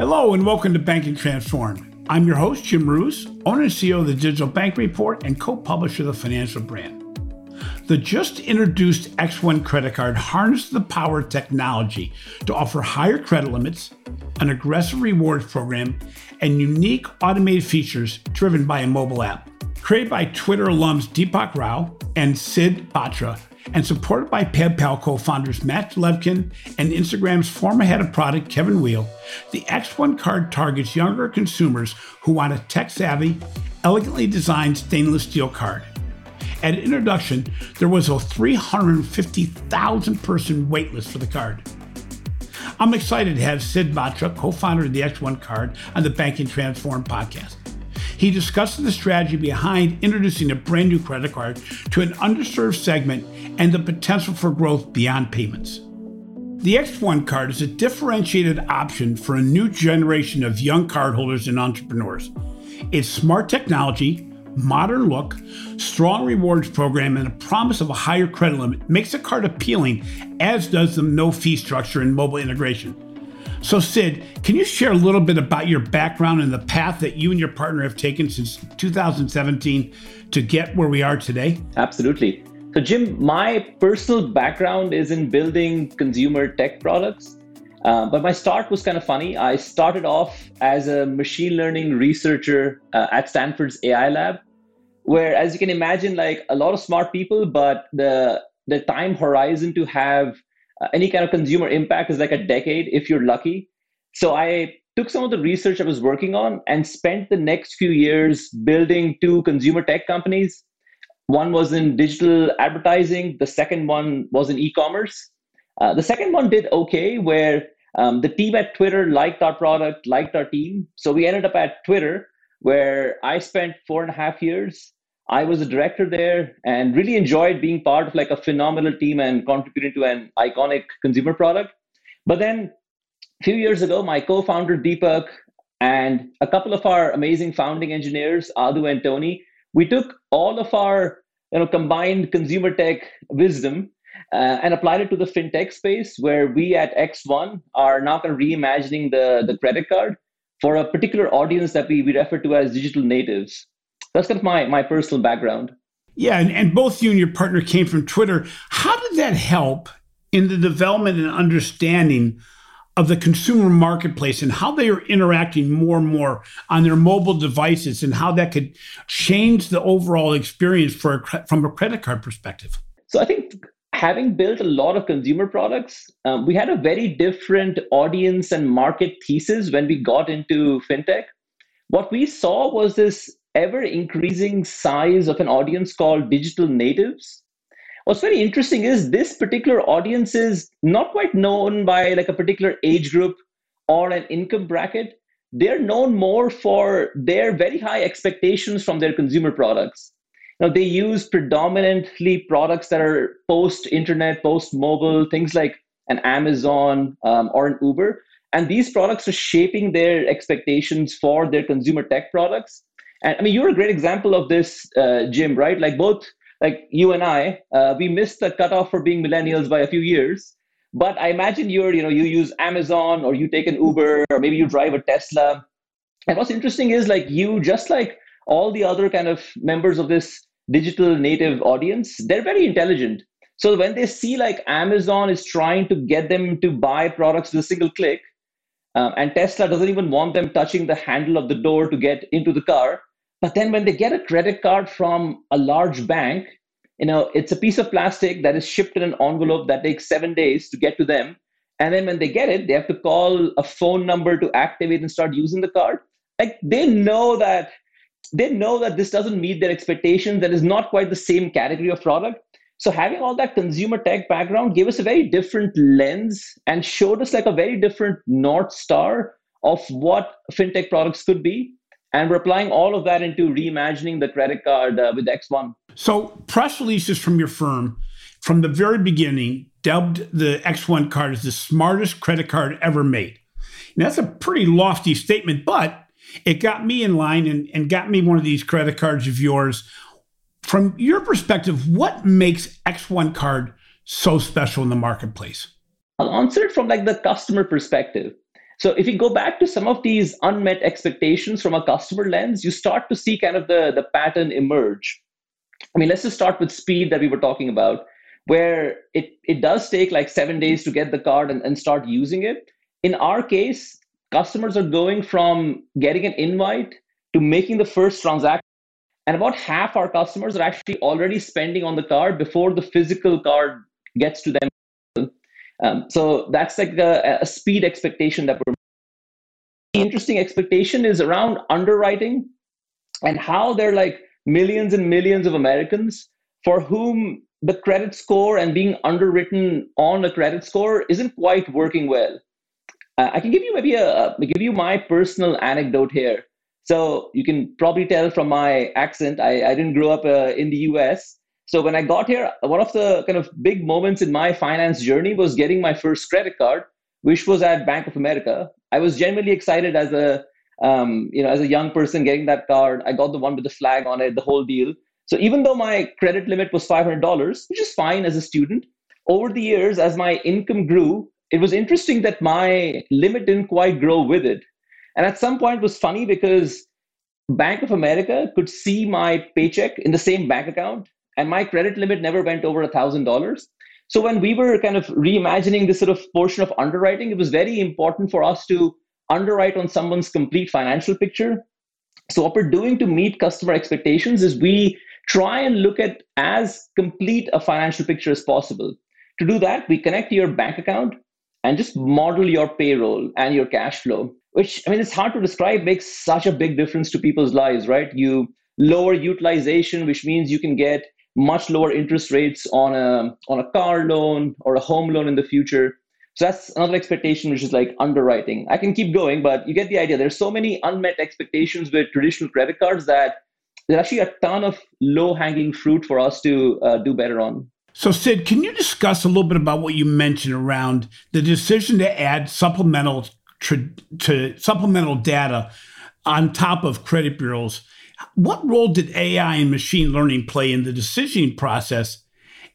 Hello and welcome to Banking Transformed. I'm your host, Jim Marous, owner and CEO of the Digital Bank Report and co publisher of the Financial Brand. The just introduced X1 credit card harnesses the power of technology to offer higher credit limits, an aggressive rewards program, and unique automated features driven by a mobile app. Created by Twitter alums Deepak Rao and Sid Batra, and supported by PayPal co founders Max Levchin and Instagram's former head of product Kevin Weil, the X1 card targets younger consumers who want a tech savvy, elegantly designed stainless steel card. At introduction, there was a 350,000 person waitlist for the card. I'm excited to have Sid Batra, co founder of the X1 card, on the Banking Transform podcast. He discusses the strategy behind introducing a brand new credit card to an underserved segment and the potential for growth beyond payments. The X1 card is a differentiated option for a new generation of young cardholders and entrepreneurs. Its smart technology, modern look, strong rewards program, and a promise of a higher credit limit makes the card appealing, as does the no fee structure and mobile integration. So, Sid, can you share a little bit about your background and the path that you and your partner have taken since 2017 to get where we are today? Absolutely. So, Jim, my personal background is in building consumer tech products. Uh, but my start was kind of funny. I started off as a machine learning researcher uh, at Stanford's AI lab, where, as you can imagine, like a lot of smart people, but the the time horizon to have uh, any kind of consumer impact is like a decade if you're lucky. So I took some of the research I was working on and spent the next few years building two consumer tech companies. One was in digital advertising, the second one was in e commerce. Uh, the second one did okay, where um, the team at Twitter liked our product, liked our team. So we ended up at Twitter, where I spent four and a half years I was a director there and really enjoyed being part of like a phenomenal team and contributing to an iconic consumer product. But then a few years ago, my co-founder Deepak and a couple of our amazing founding engineers, Adu and Tony, we took all of our you know combined consumer tech wisdom uh, and applied it to the fintech space, where we at X1 are now kind of reimagining the the credit card for a particular audience that we, we refer to as digital natives that's kind of my my personal background. Yeah, and, and both you and your partner came from Twitter. How did that help in the development and understanding of the consumer marketplace and how they are interacting more and more on their mobile devices and how that could change the overall experience for a, from a credit card perspective? So I think having built a lot of consumer products, um, we had a very different audience and market thesis when we got into fintech. What we saw was this ever increasing size of an audience called digital natives. What's very interesting is this particular audience is not quite known by like a particular age group or an income bracket. They're known more for their very high expectations from their consumer products. Now they use predominantly products that are post internet, post mobile, things like an Amazon um, or an Uber. And these products are shaping their expectations for their consumer tech products. And I mean, you're a great example of this, uh, Jim, right? Like both, like you and I, uh, we missed the cutoff for being millennials by a few years. But I imagine you're, you know, you use Amazon or you take an Uber or maybe you drive a Tesla. And what's interesting is like you, just like all the other kind of members of this digital native audience, they're very intelligent. So when they see like Amazon is trying to get them to buy products with a single click, um, and Tesla doesn't even want them touching the handle of the door to get into the car, but then when they get a credit card from a large bank, you know, it's a piece of plastic that is shipped in an envelope that takes seven days to get to them. And then when they get it, they have to call a phone number to activate and start using the card. Like they know that they know that this doesn't meet their expectations, that is not quite the same category of product. So having all that consumer tech background gave us a very different lens and showed us like a very different north star of what fintech products could be and we're applying all of that into reimagining the credit card uh, with X1. So, press releases from your firm from the very beginning dubbed the X1 card as the smartest credit card ever made. And that's a pretty lofty statement, but it got me in line and, and got me one of these credit cards of yours. From your perspective, what makes X1 card so special in the marketplace? I'll answer it from like the customer perspective. So if you go back to some of these unmet expectations from a customer lens, you start to see kind of the, the pattern emerge. I mean, let's just start with speed that we were talking about, where it, it does take like seven days to get the card and, and start using it. In our case, customers are going from getting an invite to making the first transaction. And about half our customers are actually already spending on the card before the physical card gets to them. Um, so that's like a, a speed expectation that we're. The interesting expectation is around underwriting and how they're like millions and millions of Americans for whom the credit score and being underwritten on a credit score isn't quite working well. Uh, I can give you maybe a give you my personal anecdote here. So you can probably tell from my accent, I, I didn't grow up uh, in the US. So when I got here, one of the kind of big moments in my finance journey was getting my first credit card, which was at Bank of America. I was genuinely excited as a um, you know as a young person getting that card. I got the one with the flag on it, the whole deal. So even though my credit limit was $500, which is fine as a student, over the years as my income grew, it was interesting that my limit didn't quite grow with it. And at some point it was funny because Bank of America could see my paycheck in the same bank account and my credit limit never went over a thousand dollars. So when we were kind of reimagining this sort of portion of underwriting, it was very important for us to underwrite on someone's complete financial picture. So what we're doing to meet customer expectations is we try and look at as complete a financial picture as possible. To do that, we connect to your bank account and just model your payroll and your cash flow, which I mean, it's hard to describe, makes such a big difference to people's lives, right? You lower utilization, which means you can get much lower interest rates on a on a car loan or a home loan in the future. So that's another expectation, which is like underwriting. I can keep going, but you get the idea. There's so many unmet expectations with traditional credit cards that there's actually a ton of low hanging fruit for us to uh, do better on. So, Sid, can you discuss a little bit about what you mentioned around the decision to add supplemental to supplemental data on top of credit bureaus? What role did AI and machine learning play in the decisioning process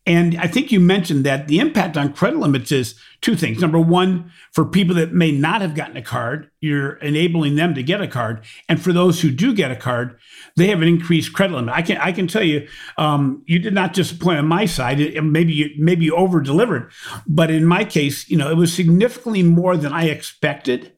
and I think you mentioned that the impact on credit limits is two things. Number one, for people that may not have gotten a card, you're enabling them to get a card. And for those who do get a card, they have an increased credit limit. I can I can tell you, um, you did not disappoint on my side. It, maybe you maybe you over delivered, but in my case, you know, it was significantly more than I expected.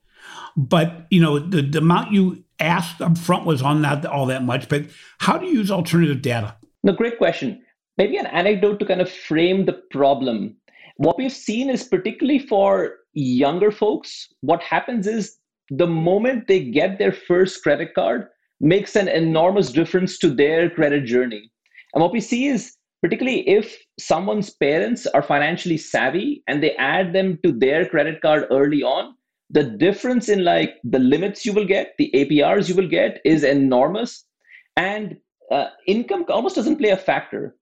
But you know, the, the amount you asked up front was on not all that much. But how do you use alternative data? No, great question maybe an anecdote to kind of frame the problem. What we've seen is particularly for younger folks, what happens is the moment they get their first credit card makes an enormous difference to their credit journey. And what we see is particularly if someone's parents are financially savvy and they add them to their credit card early on, the difference in like the limits you will get, the APRs you will get is enormous. And uh, income almost doesn't play a factor.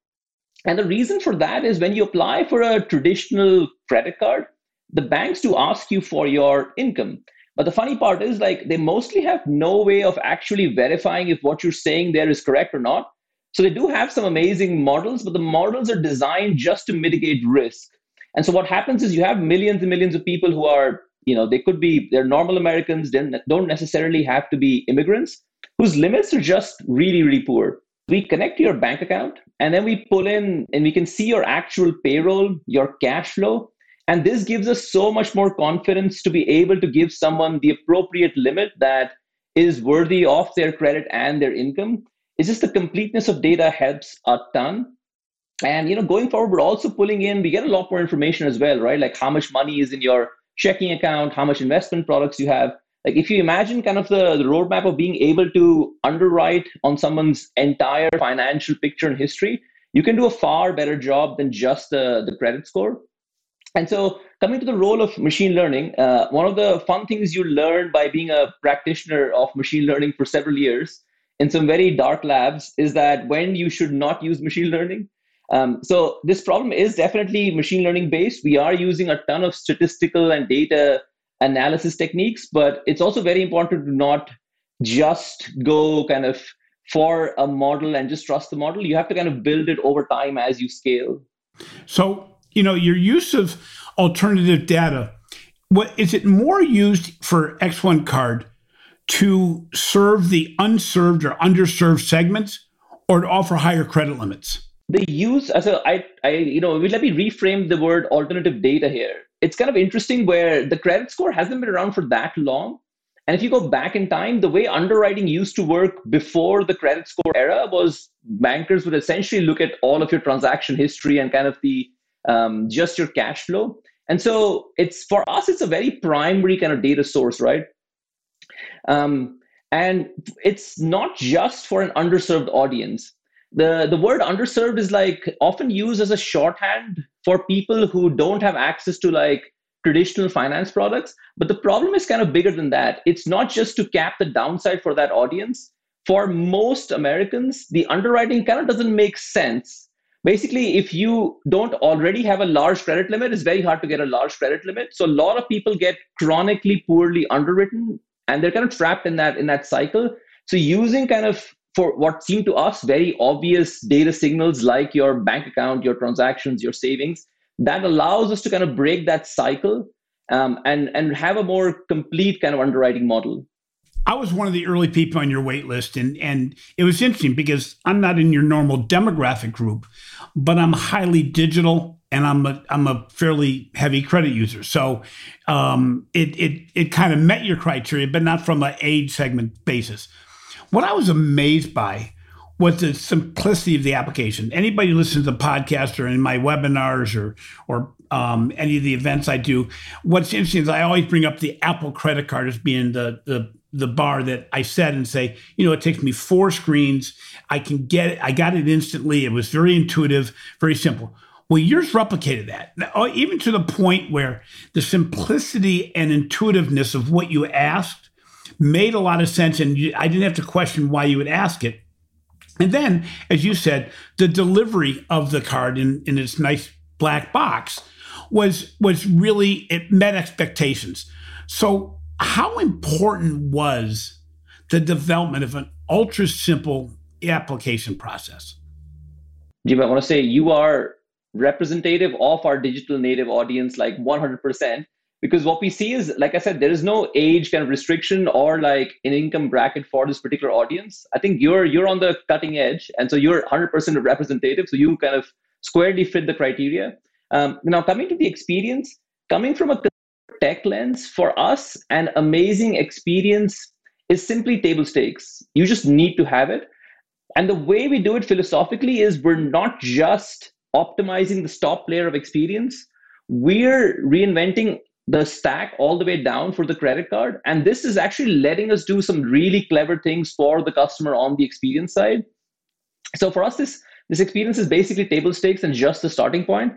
And the reason for that is when you apply for a traditional credit card, the banks do ask you for your income. But the funny part is, like, they mostly have no way of actually verifying if what you're saying there is correct or not. So they do have some amazing models, but the models are designed just to mitigate risk. And so what happens is you have millions and millions of people who are, you know, they could be, they're normal Americans, they don't necessarily have to be immigrants, whose limits are just really, really poor we connect to your bank account and then we pull in and we can see your actual payroll, your cash flow. And this gives us so much more confidence to be able to give someone the appropriate limit that is worthy of their credit and their income. It's just the completeness of data helps a ton. And you know, going forward, we're also pulling in, we get a lot more information as well, right? Like how much money is in your checking account, how much investment products you have. Like if you imagine kind of the, the roadmap of being able to underwrite on someone's entire financial picture and history you can do a far better job than just the, the credit score. And so coming to the role of machine learning uh, one of the fun things you learn by being a practitioner of machine learning for several years in some very dark labs is that when you should not use machine learning um, so this problem is definitely machine learning based we are using a ton of statistical and data analysis techniques, but it's also very important to not just go kind of for a model and just trust the model. You have to kind of build it over time as you scale. So, you know, your use of alternative data what is it more used for X1 card to serve the unserved or underserved segments or to offer higher credit limits? The use as a I I you know let me reframe the word alternative data here. It's kind of interesting where the credit score hasn't been around for that long. And if you go back in time, the way underwriting used to work before the credit score era was bankers would essentially look at all of your transaction history and kind of the um, just your cash flow. And so it's for us, it's a very primary kind of data source, right? Um, and it's not just for an underserved audience. The, the word underserved is like often used as a shorthand for people who don't have access to like traditional finance products. But the problem is kind of bigger than that. It's not just to cap the downside for that audience. For most Americans, the underwriting kind of doesn't make sense. Basically, if you don't already have a large credit limit, it's very hard to get a large credit limit. So a lot of people get chronically poorly underwritten and they're kind of trapped in that in that cycle. So using kind of for what seemed to us very obvious data signals like your bank account, your transactions, your savings, that allows us to kind of break that cycle um, and and have a more complete kind of underwriting model. I was one of the early people on your wait list, and and it was interesting because I'm not in your normal demographic group, but I'm highly digital and I'm a I'm a fairly heavy credit user. So um, it it it kind of met your criteria, but not from an age segment basis. What I was amazed by was the simplicity of the application. Anybody who listens to the podcast or in my webinars or or um, any of the events I do, what's interesting is I always bring up the Apple credit card as being the the the bar that I set and say, you know, it takes me four screens. I can get it. I got it instantly. It was very intuitive, very simple. Well, yours replicated that, uh, even to the point where the simplicity and intuitiveness of what you asked made a lot of sense, and you, I didn't have to question why you would ask it and then, as you said, the delivery of the card in, in its nice black box was was really it met expectations. So, how important was the development of an ultra simple application process? Jim, I want to say you are representative of our digital native audience, like 100% because what we see is like i said there is no age kind of restriction or like an income bracket for this particular audience. I think you're you're on the cutting edge and so you're 100% representative so you kind of squarely fit the criteria. Um, now coming to the experience coming from a tech lens for us an amazing experience is simply table stakes. You just need to have it. And the way we do it philosophically is we're not just optimizing the stop layer of experience. We're reinventing the stack all the way down for the credit card. And this is actually letting us do some really clever things for the customer on the experience side. So for us, this this experience is basically table stakes and just the starting point.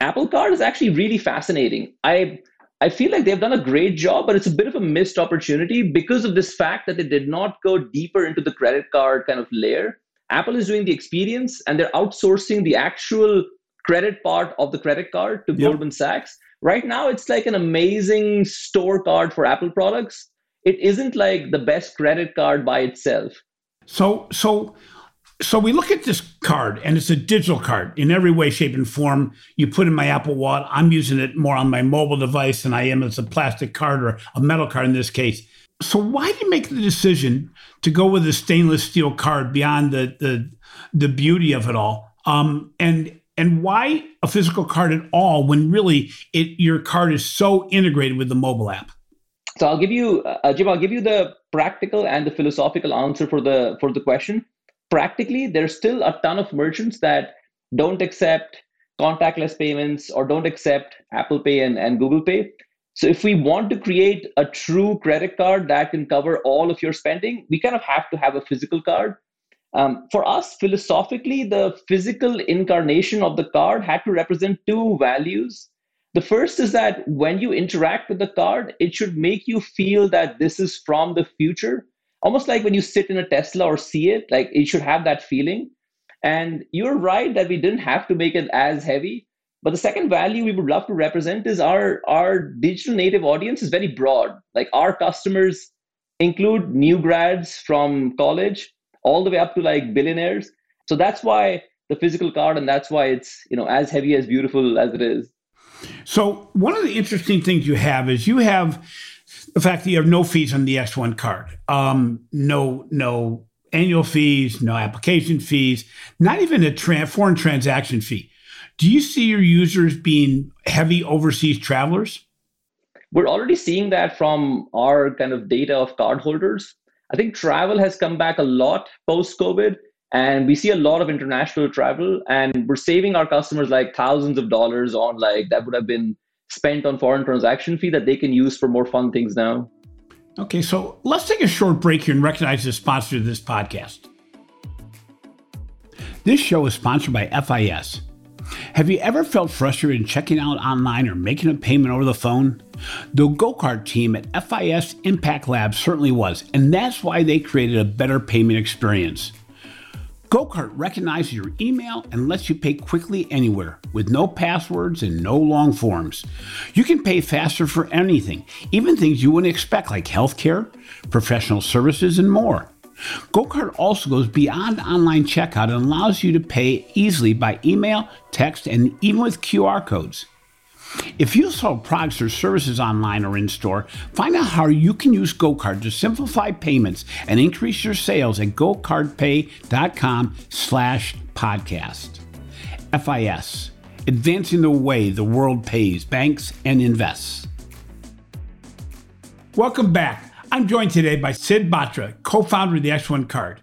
Apple Card is actually really fascinating. I I feel like they've done a great job, but it's a bit of a missed opportunity because of this fact that they did not go deeper into the credit card kind of layer. Apple is doing the experience and they're outsourcing the actual credit part of the credit card to yep. Goldman Sachs right now it's like an amazing store card for apple products. It isn't like the best credit card by itself. So so so we look at this card and it's a digital card in every way shape and form. You put in my apple wallet. I'm using it more on my mobile device than i am as a plastic card or a metal card in this case. So why did you make the decision to go with a stainless steel card beyond the the, the beauty of it all? Um, and and why a physical card at all when really it your card is so integrated with the mobile app? So i'll give you uh, jim i'll give you the practical and the philosophical answer for the for the question. Practically there's still a ton of merchants that don't accept contactless payments or don't accept apple pay and, and google pay. So if we want to create a true credit card that can cover all of your spending we kind of have to have a physical card um, for us, philosophically, the physical incarnation of the card had to represent two values. The first is that when you interact with the card, it should make you feel that this is from the future. Almost like when you sit in a Tesla or see it, like it should have that feeling. And you're right that we didn't have to make it as heavy. But the second value we would love to represent is our, our digital native audience is very broad. Like our customers include new grads from college, all the way up to like billionaires. So that's why the physical card, and that's why it's you know as heavy as beautiful as it is. So one of the interesting things you have is you have the fact that you have no fees on the X1 card, um, no no annual fees, no application fees, not even a tra- foreign transaction fee. Do you see your users being heavy overseas travelers? We're already seeing that from our kind of data of cardholders. I think travel has come back a lot post COVID, and we see a lot of international travel, and we're saving our customers like thousands of dollars on like that would have been spent on foreign transaction fee that they can use for more fun things now. Okay, so let's take a short break here and recognize the sponsor of this podcast. This show is sponsored by FIS. Have you ever felt frustrated in checking out online or making a payment over the phone? The GoCart team at FIS Impact Lab certainly was, and that's why they created a better payment experience. GoCart recognizes your email and lets you pay quickly anywhere with no passwords and no long forms. You can pay faster for anything, even things you wouldn't expect like healthcare, professional services, and more. GoCart also goes beyond online checkout and allows you to pay easily by email, text, and even with QR codes. If you sell products or services online or in store, find out how you can use GoCart to simplify payments and increase your sales at gocartpay.com slash podcast. FIS, advancing the way the world pays banks and invests. Welcome back. I'm joined today by Sid Batra, co-founder of the X1 Card.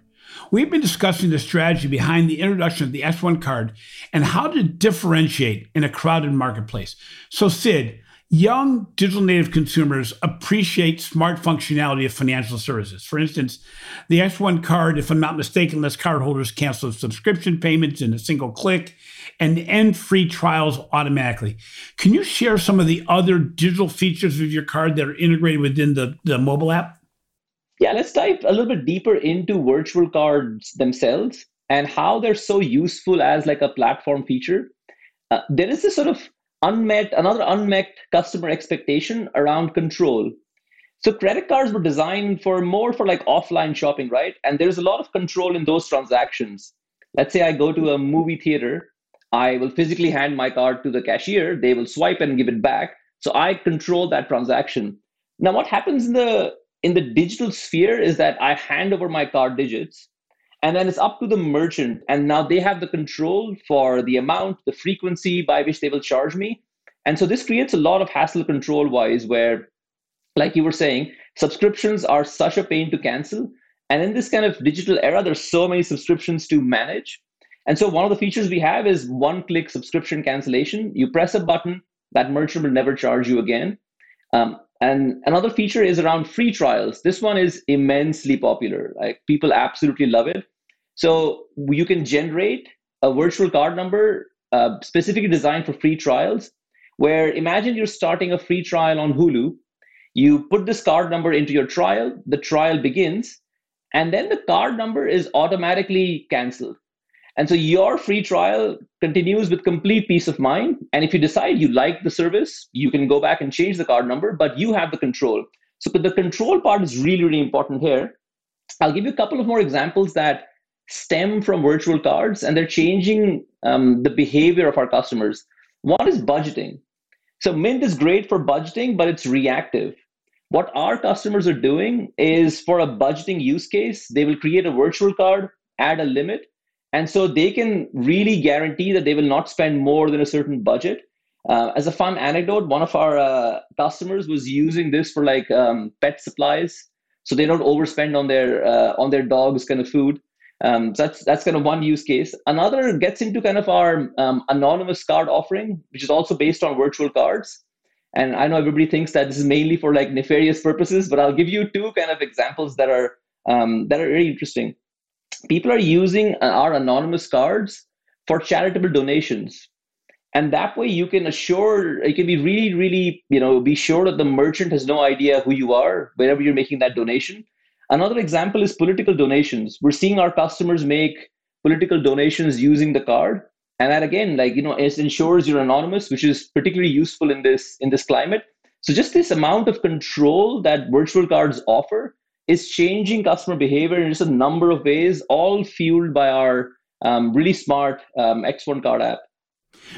We've been discussing the strategy behind the introduction of the X1 card and how to differentiate in a crowded marketplace. So, Sid, young digital native consumers appreciate smart functionality of financial services. For instance, the X1 card, if I'm not mistaken, lets cardholders cancel subscription payments in a single click and end free trials automatically. Can you share some of the other digital features of your card that are integrated within the, the mobile app? Yeah, let's dive a little bit deeper into virtual cards themselves and how they're so useful as like a platform feature. Uh, there is this sort of unmet, another unmet customer expectation around control. So credit cards were designed for more for like offline shopping, right? And there's a lot of control in those transactions. Let's say I go to a movie theater, I will physically hand my card to the cashier, they will swipe and give it back. So I control that transaction. Now, what happens in the in the digital sphere is that I hand over my card digits and then it's up to the merchant. And now they have the control for the amount, the frequency by which they will charge me. And so this creates a lot of hassle control wise, where, like you were saying, subscriptions are such a pain to cancel. And in this kind of digital era, there's so many subscriptions to manage. And so one of the features we have is one click subscription cancellation. You press a button, that merchant will never charge you again. Um, and another feature is around free trials. This one is immensely popular. Like people absolutely love it. So you can generate a virtual card number uh, specifically designed for free trials. Where imagine you're starting a free trial on Hulu. You put this card number into your trial, the trial begins, and then the card number is automatically canceled. And so your free trial continues with complete peace of mind. And if you decide you like the service, you can go back and change the card number, but you have the control. So the control part is really, really important here. I'll give you a couple of more examples that stem from virtual cards and they're changing um, the behavior of our customers. One is budgeting. So Mint is great for budgeting, but it's reactive. What our customers are doing is for a budgeting use case, they will create a virtual card, add a limit, and so they can really guarantee that they will not spend more than a certain budget. Uh, as a fun anecdote, one of our uh, customers was using this for like um, pet supplies, so they don't overspend on their uh, on their dog's kind of food. Um, so that's that's kind of one use case. Another gets into kind of our um, anonymous card offering, which is also based on virtual cards. And I know everybody thinks that this is mainly for like nefarious purposes, but I'll give you two kind of examples that are um, that are very interesting people are using uh, our anonymous cards for charitable donations and that way you can assure you can be really really you know be sure that the merchant has no idea who you are wherever you're making that donation another example is political donations. We're seeing our customers make political donations using the card. And that again like you know it ensures you're anonymous which is particularly useful in this in this climate. So just this amount of control that virtual cards offer is changing customer behavior in just a number of ways, all fueled by our um, really smart um, X1 card app.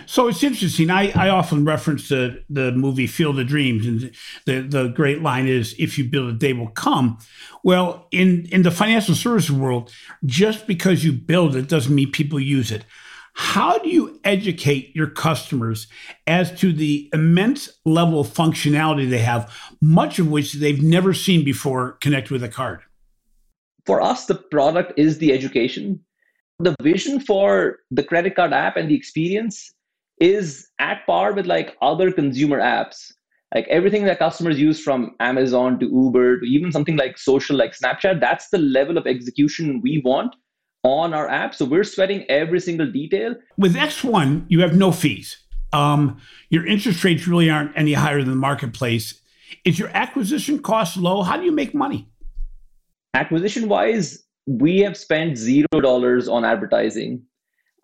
So it's interesting. I, I often reference the, the movie Field of Dreams, and the, the great line is, if you build it, they will come. Well, in, in the financial services world, just because you build it doesn't mean people use it. How do you educate your customers as to the immense level of functionality they have, much of which they've never seen before connect with a card? For us, the product is the education. The vision for the credit card app and the experience is at par with like other consumer apps. Like everything that customers use from amazon to uber to even something like social like snapchat that's the level of execution we want on our app. So we're sweating every single detail. With x1 you have no fees. Um, your interest rates really aren't any higher than the marketplace. Is your acquisition cost low? How do you make money? Acquisition wise we have spent zero dollars on advertising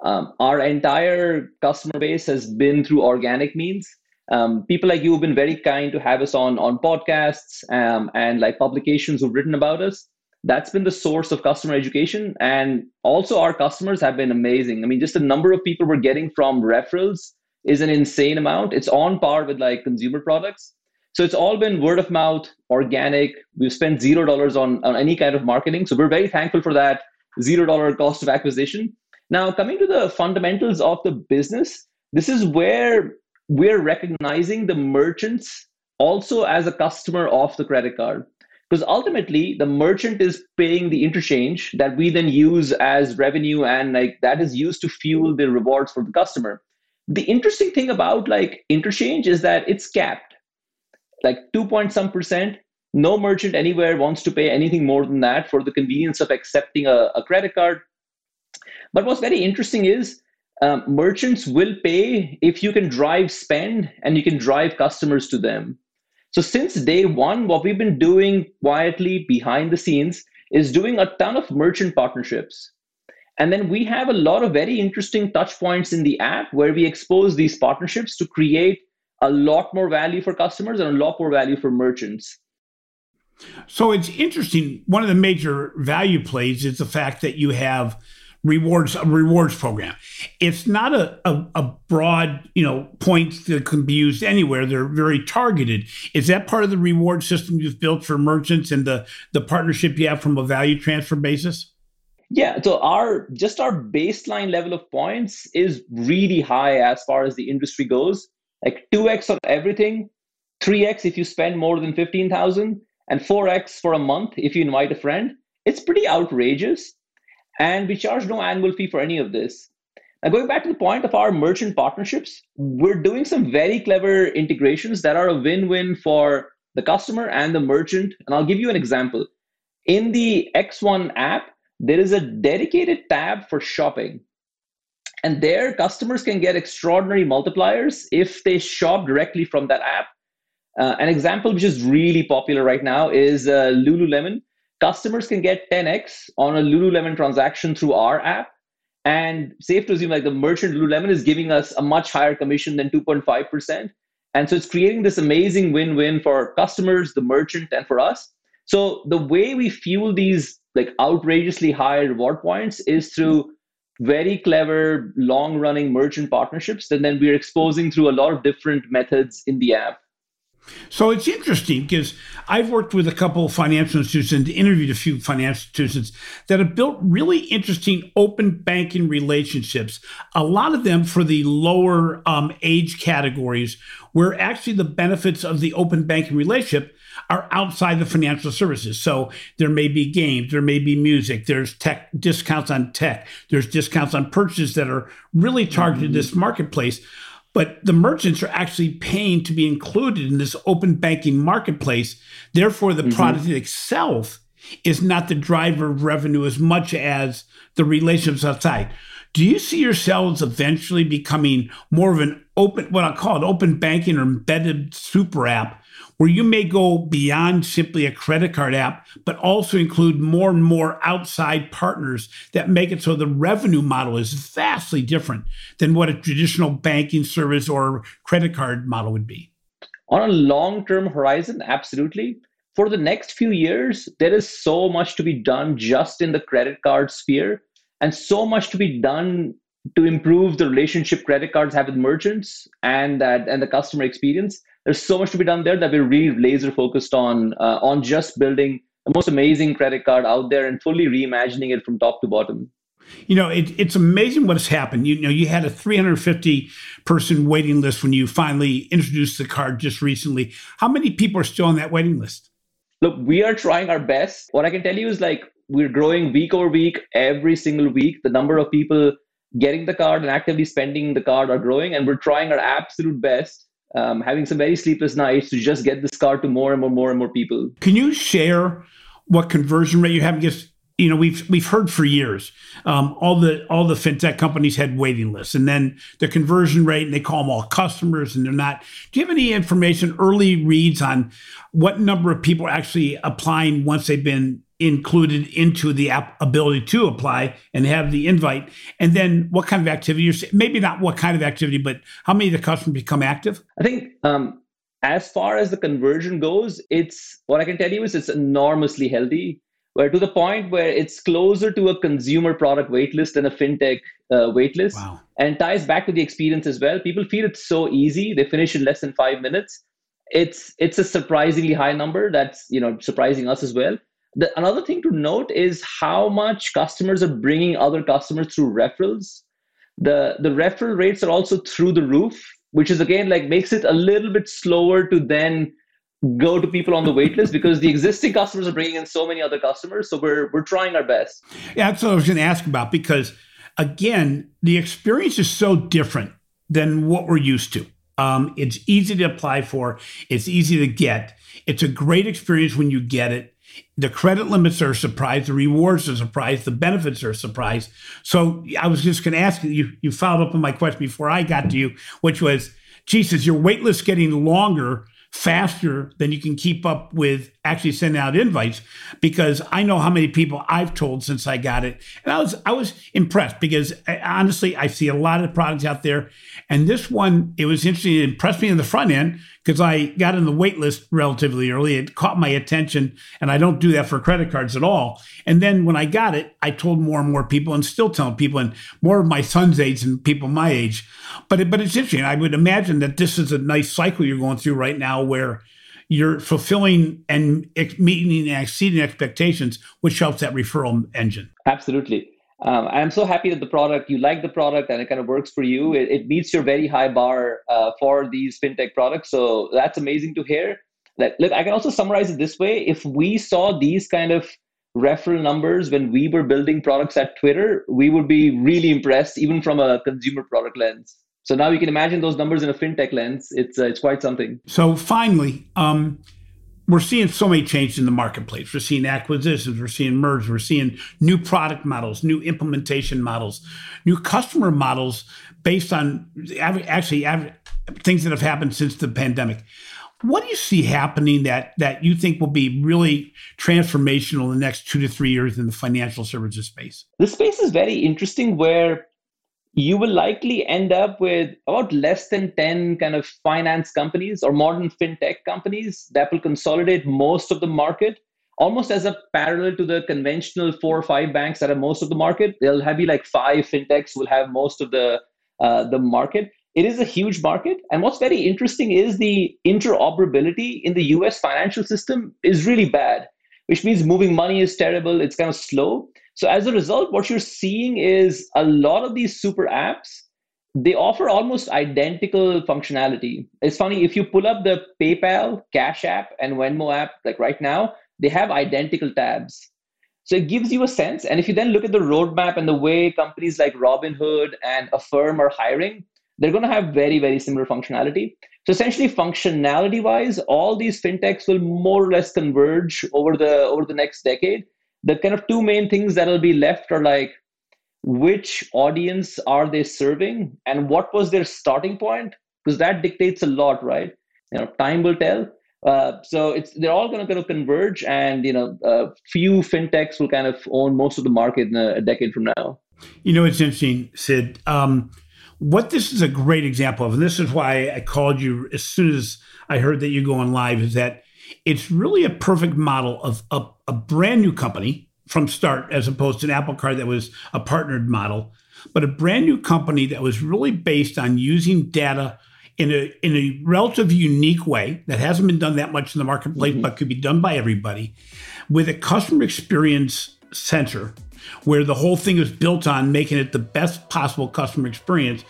um, our entire customer base has been through organic means. Um, people like you have been very kind to have us on on podcasts um, and like publications who've written about us. That's been the source of customer education, and also our customers have been amazing. I mean, just the number of people we're getting from referrals is an insane amount. It's on par with like consumer products. So it's all been word of mouth, organic. We've spent zero dollars on, on any kind of marketing. So we're very thankful for that zero dollar cost of acquisition. Now, coming to the fundamentals of the business, this is where we're recognizing the merchants also as a customer of the credit card. Because ultimately, the merchant is paying the interchange that we then use as revenue, and like that is used to fuel the rewards for the customer. The interesting thing about like interchange is that it's capped, like two point some percent. No merchant anywhere wants to pay anything more than that for the convenience of accepting a, a credit card but what's very interesting is um, merchants will pay if you can drive spend and you can drive customers to them. So since day one, what we've been doing quietly behind the scenes is doing a ton of merchant partnerships. And then we have a lot of very interesting touch points in the app where we expose these partnerships to create a lot more value for customers and a lot more value for merchants. So it's interesting. One of the major value plays is the fact that you have rewards a rewards program. It's not a, a, a, broad, you know, points that can be used anywhere. They're very targeted. Is that part of the reward system you've built for merchants and the the partnership you have from a value transfer basis? Yeah, so our just our baseline level of points is really high as far as the industry goes. Like 2x on everything, 3x if you spend more than 15,000 and 4x for a month if you invite a friend. It's pretty outrageous and we charge no annual fee for any of this. Now, going back to the point of our merchant partnerships, we're doing some very clever integrations that are a win win for the customer and the merchant. And I'll give you an example. In the X1 app, there is a dedicated tab for shopping. And there, customers can get extraordinary multipliers if they shop directly from that app. Uh, an example which is really popular right now is uh, Lululemon customers can get 10x on a Lululemon transaction through our app. And safe to assume, like the merchant Lululemon is giving us a much higher commission than 2.5%. And so it's creating this amazing win win for customers, the merchant, and for us. So the way we fuel these like outrageously high reward points is through very clever long running merchant partnerships and then we're exposing through a lot of different methods in the app so it's interesting because I've worked with a couple of financial institutions and interviewed a few financial institutions that have built really interesting open banking relationships. A lot of them for the lower um, age categories, where actually the benefits of the open banking relationship are outside the financial services. So there may be games, there may be music, there's tech discounts on tech, there's discounts on purchases that are really targeted mm-hmm. this marketplace. But the merchants are actually paying to be included in this open banking marketplace. Therefore, the mm-hmm. product itself is not the driver of revenue as much as the relationships outside. Do you see yourselves eventually becoming more of an open, what I call it, open banking or embedded super app where you may go beyond simply a credit card app, but also include more and more outside partners that make it so the revenue model is vastly different than what a traditional banking service or credit card model would be? On a long term horizon, absolutely. For the next few years, there is so much to be done just in the credit card sphere and so much to be done to improve the relationship credit cards have with merchants and that and the customer experience. There's so much to be done there that we're really laser focused on uh, on just building the most amazing credit card out there and fully reimagining it from top to bottom. You know, it, it's amazing what has happened. You know, you had a 350 person waiting list when you finally introduced the card just recently. How many people are still on that waiting list? Look, we are trying our best. What I can tell you is like we're growing week over week, every single week. The number of people getting the card and actively spending the card are growing, and we're trying our absolute best um, having some very sleepless nights to just get this car to more and more, more and more people. Can you share what conversion rate you have? Because you know we've we've heard for years um, all the all the fintech companies had waiting lists, and then the conversion rate, and they call them all customers, and they're not. Do you have any information, early reads on what number of people are actually applying once they've been included into the ability to apply and have the invite? And then what kind of activity you're maybe not what kind of activity but how many of the customers become active? I think um, as far as the conversion goes it's what i can tell you is it's enormously healthy where to the point where it's closer to a consumer product waitlist than a fintech uh, waitlist wow. and ties back to the experience as well people feel it's so easy they finish in less than five minutes it's it's a surprisingly high number that's you know surprising us as well the, another thing to note is how much customers are bringing other customers through referrals. The, the referral rates are also through the roof, which is again like makes it a little bit slower to then go to people on the waitlist because the existing customers are bringing in so many other customers. So we're we're trying our best. Yeah, that's what I was going to ask about because again, the experience is so different than what we're used to. Um, it's easy to apply for. It's easy to get. It's a great experience when you get it. The credit limits are a surprise. The rewards are a surprise. The benefits are a surprise. So I was just going to ask you, you followed up on my question before I got to you, which was, Jesus, your wait list getting longer faster than you can keep up with actually sending out invites because I know how many people I've told since I got it. And I was I was impressed because I, uh, honestly I see a lot of products out there and this one it was interesting it impressed me in the front end because I got in the wait list relatively early. It caught my attention, and I don't do that for credit cards at all. And then when I got it, I told more and more people, and still telling people, and more of my son's age and people my age. But it, but it's interesting. I would imagine that this is a nice cycle you're going through right now, where you're fulfilling and meeting and exceeding expectations, which helps that referral engine. Absolutely. Um, I'm so happy that the product, you like the product and it kind of works for you. It, it meets your very high bar uh, for these fintech products. So that's amazing to hear. Like, look, I can also summarize it this way. If we saw these kind of referral numbers when we were building products at Twitter, we would be really impressed, even from a consumer product lens. So now you can imagine those numbers in a fintech lens. It's uh, it's quite something. So finally, um, we're seeing so many changes in the marketplace. We're seeing acquisitions, we're seeing mergers, we're seeing new product models, new implementation models, new customer models based on actually things that have happened since the pandemic. What do you see happening that that you think will be really transformational in the next two to three years in the financial services space? The space is very interesting where you will likely end up with about less than 10 kind of finance companies or modern fintech companies that will consolidate most of the market. Almost as a parallel to the conventional four or five banks that are most of the market they'll have be like five fintechs will have most of the uh, the market. It is a huge market. And what's very interesting is the interoperability in the us financial system is really bad which means moving money is terrible. It's kind of slow so as a result, what you're seeing is a lot of these super apps, they offer almost identical functionality. It's funny, if you pull up the PayPal, Cash App, and Venmo app, like right now, they have identical tabs. So it gives you a sense. And if you then look at the roadmap and the way companies like Robinhood and Affirm are hiring, they're going to have very, very similar functionality. So essentially, functionality wise, all these fintechs will more or less converge over the over the next decade the kind of two main things that'll be left are like which audience are they serving and what was their starting point? Because that dictates a lot right? You know time will tell. Uh, so it's they're all going to kind of converge and you know a few fintechs will kind of own most of the market in a, a decade from now. You know it's interesting sid. Um, what this is a great example of and this is why i called you as soon as i heard that you're going live is that it's really a perfect model of a, a brand new company from start, as opposed to an Apple Card that was a partnered model, but a brand new company that was really based on using data in a in a relatively unique way that hasn't been done that much in the marketplace, mm-hmm. but could be done by everybody, with a customer experience center where the whole thing is built on making it the best possible customer experience.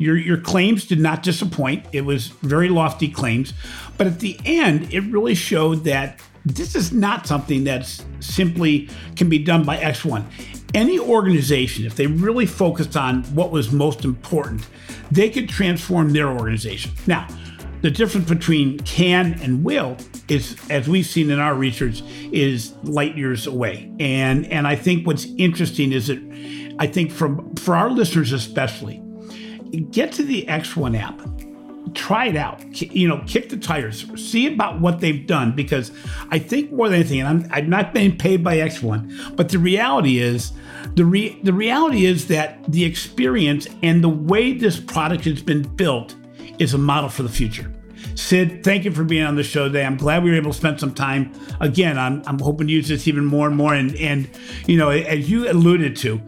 Your, your claims did not disappoint. It was very lofty claims. But at the end, it really showed that this is not something that's simply can be done by X1. Any organization, if they really focused on what was most important, they could transform their organization. Now, the difference between can and will is, as we've seen in our research, is light years away. And and I think what's interesting is that I think from for our listeners especially, get to the X1 app try it out. You know, kick the tires, see about what they've done because I think more than anything, and I'm, I'm not being paid by X1, but the reality is, the re, the reality is that the experience and the way this product has been built is a model for the future. Sid, thank you for being on the show today. I'm glad we were able to spend some time. Again, I'm, I'm hoping to use this even more and more. And, and you know, as you alluded to,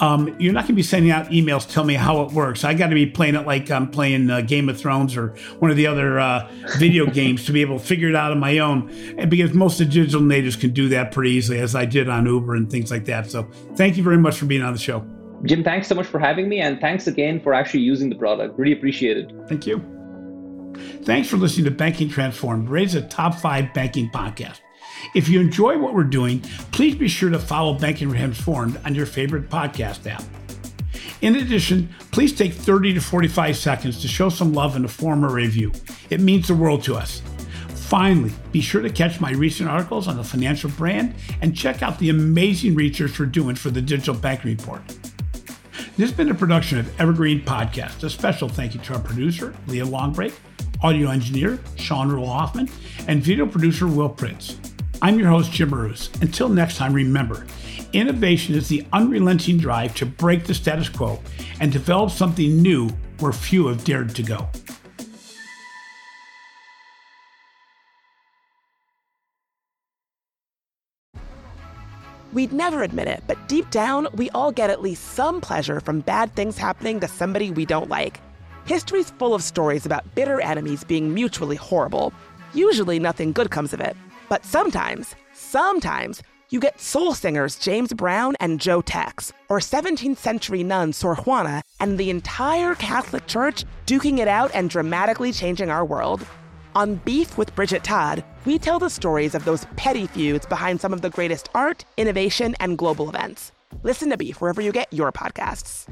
um, you're not going to be sending out emails tell me how it works. I got to be playing it like I'm playing uh, Game of Thrones or one of the other uh, video games to be able to figure it out on my own. And because most of the digital natives can do that pretty easily, as I did on Uber and things like that. So thank you very much for being on the show. Jim, thanks so much for having me. And thanks again for actually using the product. Really appreciate it. Thank you. Thanks for listening to Banking Transformed, the top five banking podcast. If you enjoy what we're doing, please be sure to follow Banking Transformed on your favorite podcast app. In addition, please take 30 to 45 seconds to show some love in a form or review. It means the world to us. Finally, be sure to catch my recent articles on the financial brand and check out the amazing research we're doing for the Digital Bank Report. This has been a production of Evergreen Podcast. A special thank you to our producer, Leah Longbrake, audio engineer, Sean Rule Hoffman, and video producer, Will Prince. I'm your host, Jim Marous. Until next time, remember innovation is the unrelenting drive to break the status quo and develop something new where few have dared to go. We'd never admit it, but deep down, we all get at least some pleasure from bad things happening to somebody we don't like. History's full of stories about bitter enemies being mutually horrible. Usually, nothing good comes of it. But sometimes, sometimes, you get soul singers James Brown and Joe Tex, or 17th century nun Sor Juana, and the entire Catholic Church duking it out and dramatically changing our world. On Beef with Bridget Todd, we tell the stories of those petty feuds behind some of the greatest art, innovation, and global events. Listen to Beef wherever you get your podcasts.